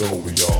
know we all.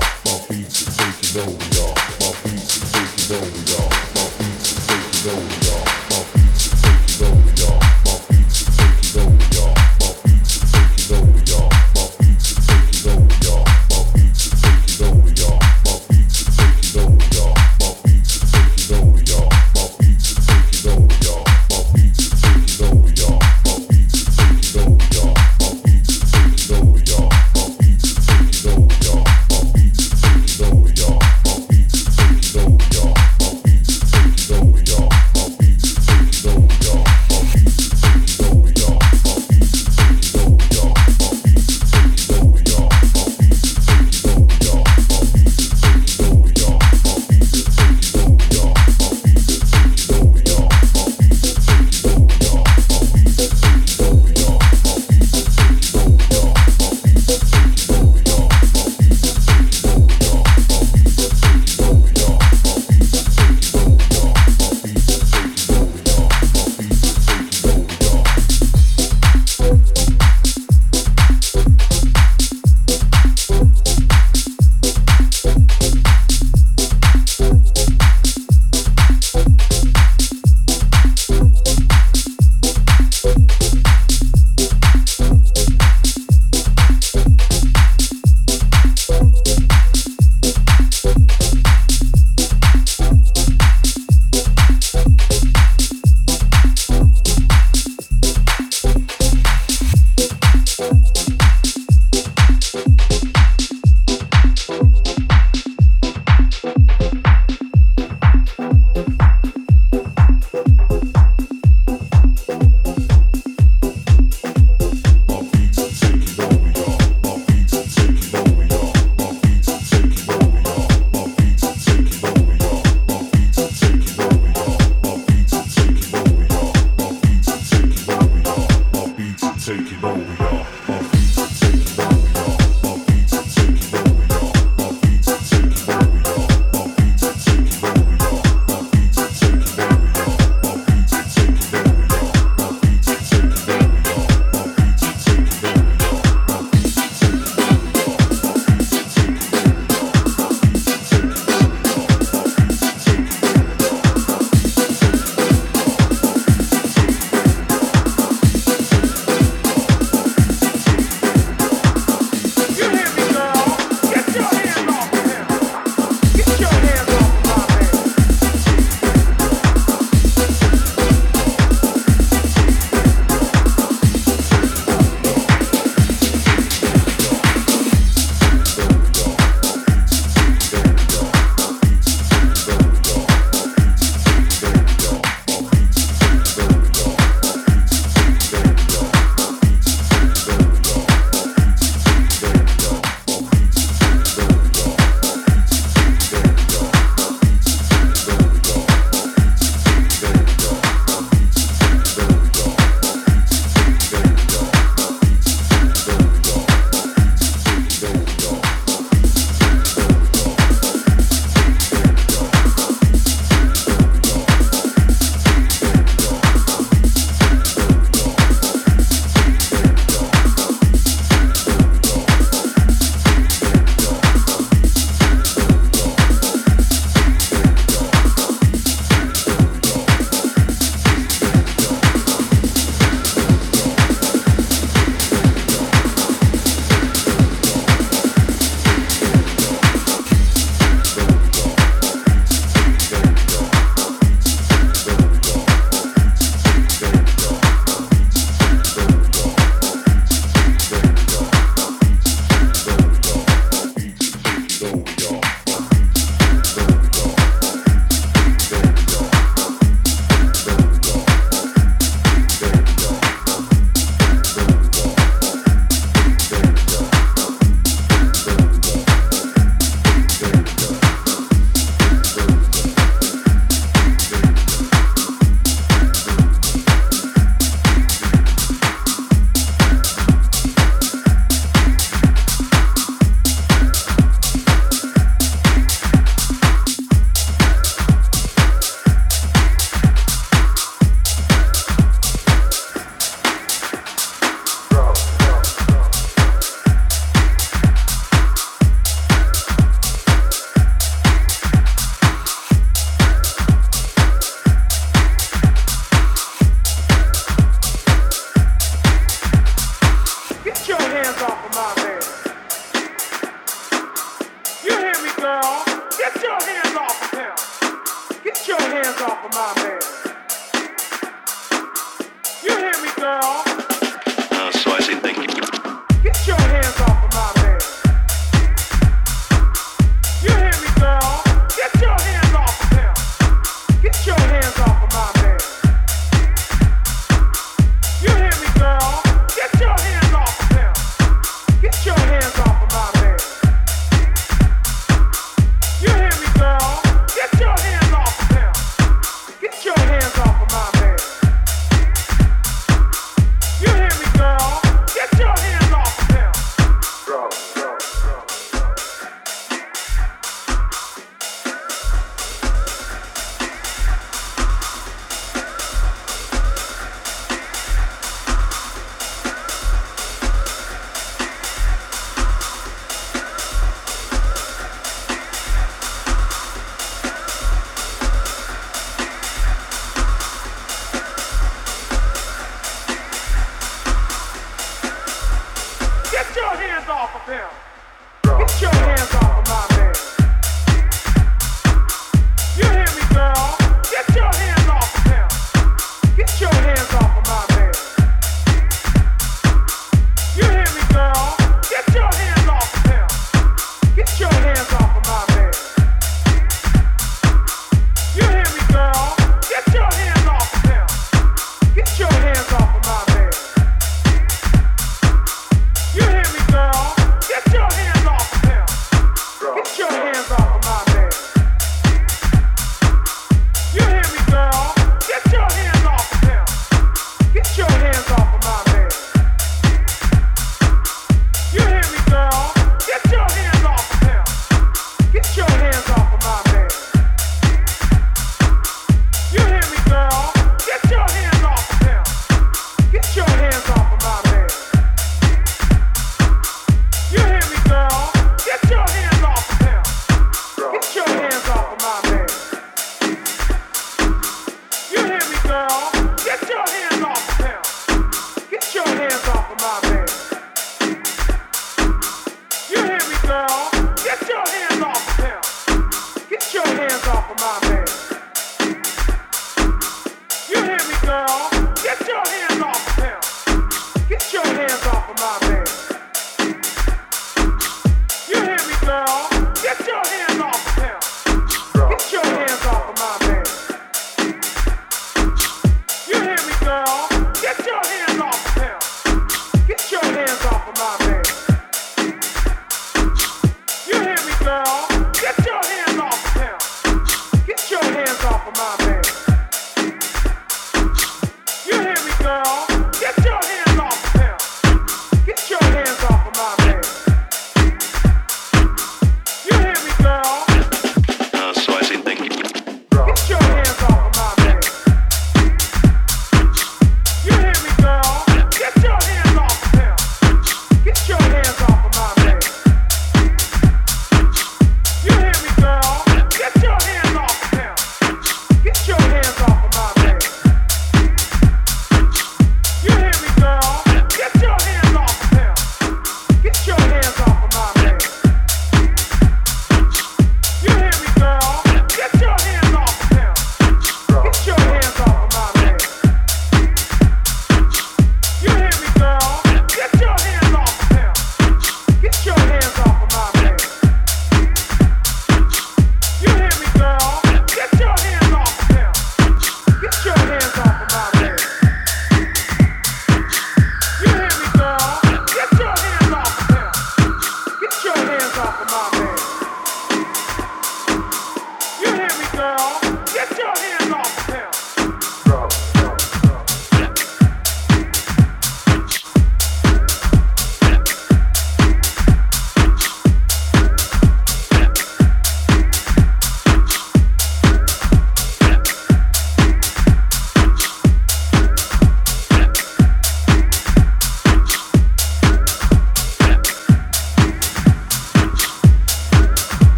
off of him.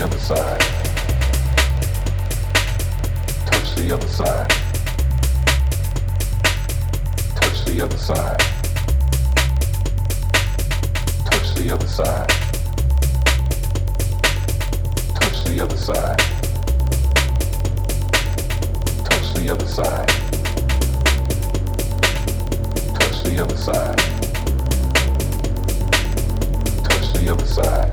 Side. Touch the other side. Touch the other side. Touch the other side. Touch the other side. Touch the other side. Touch the other side. Touch the other side.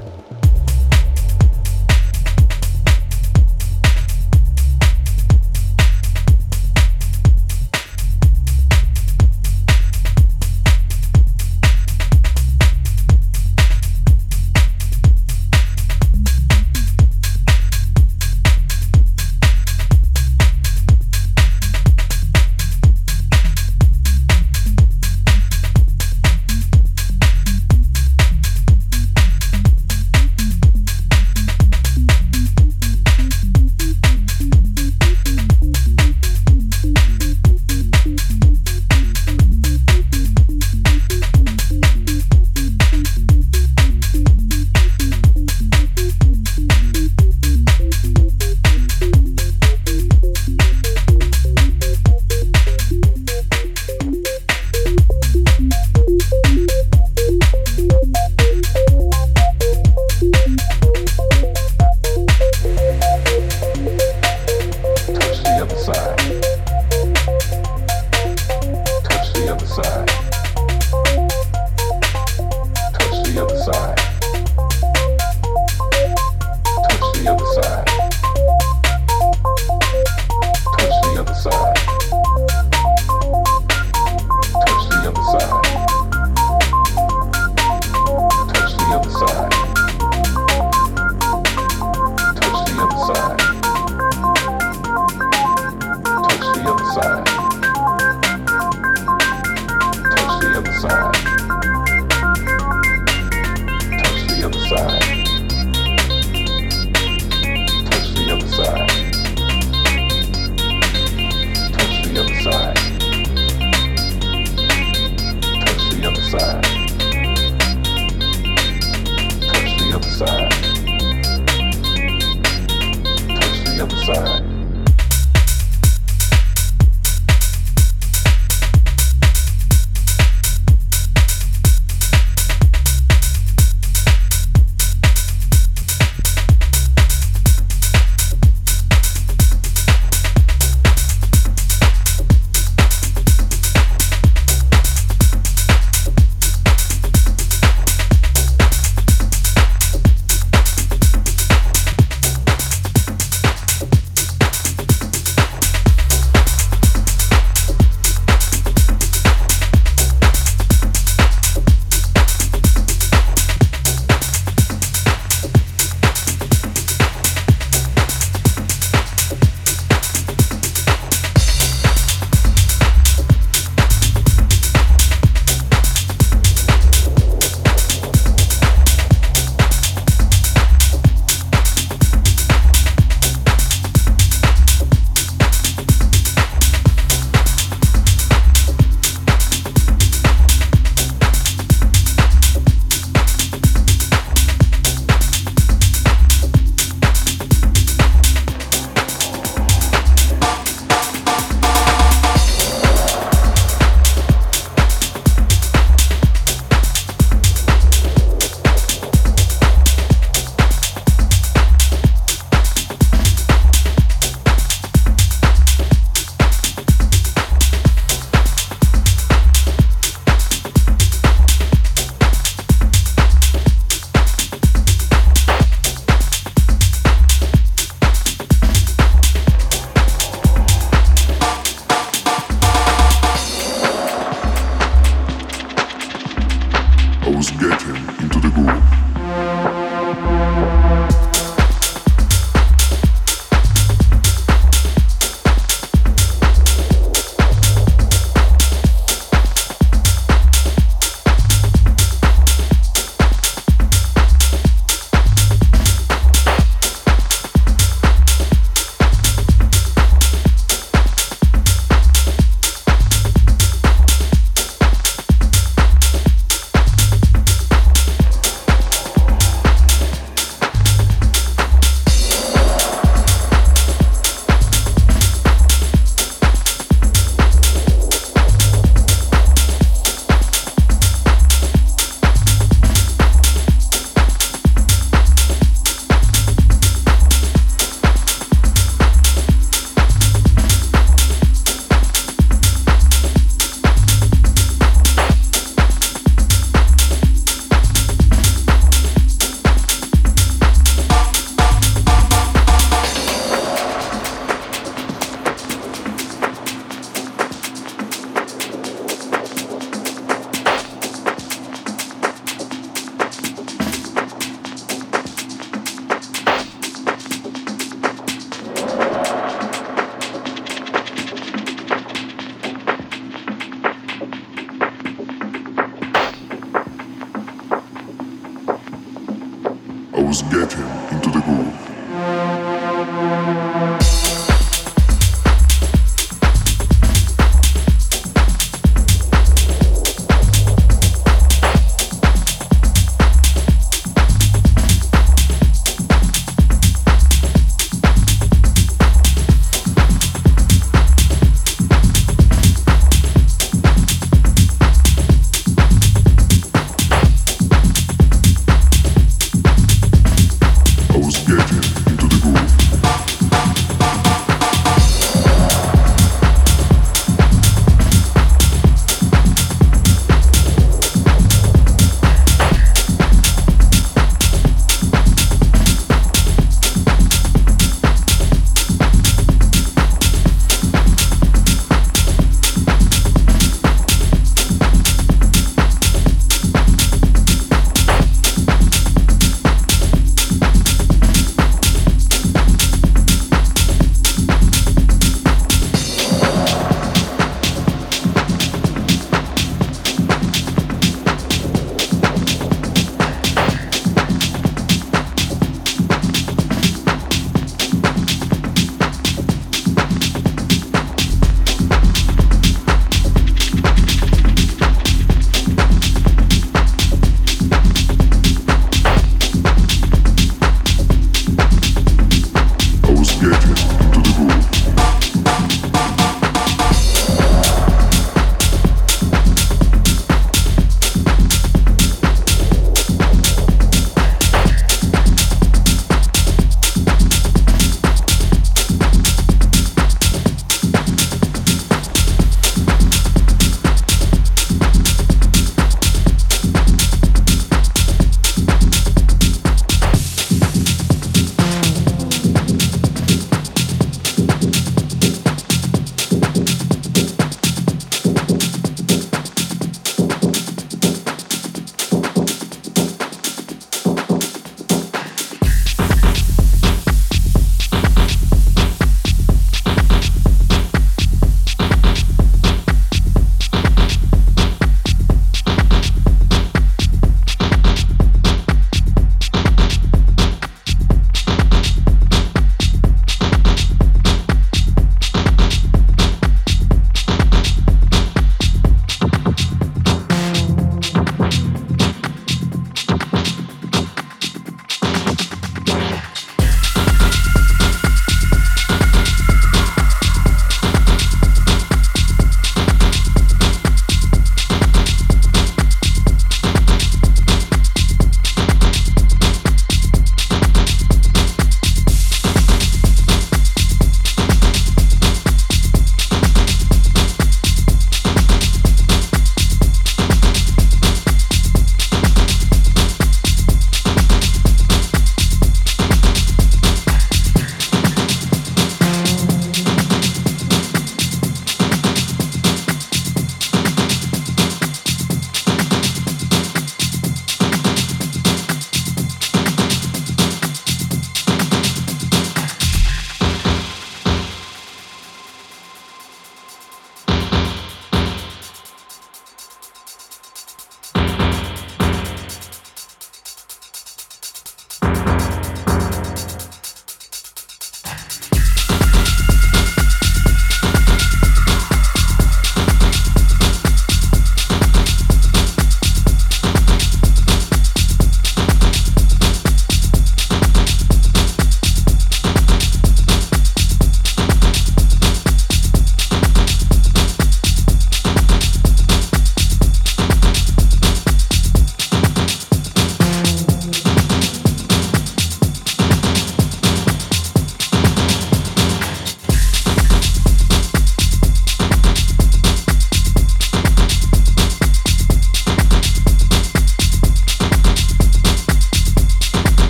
Side.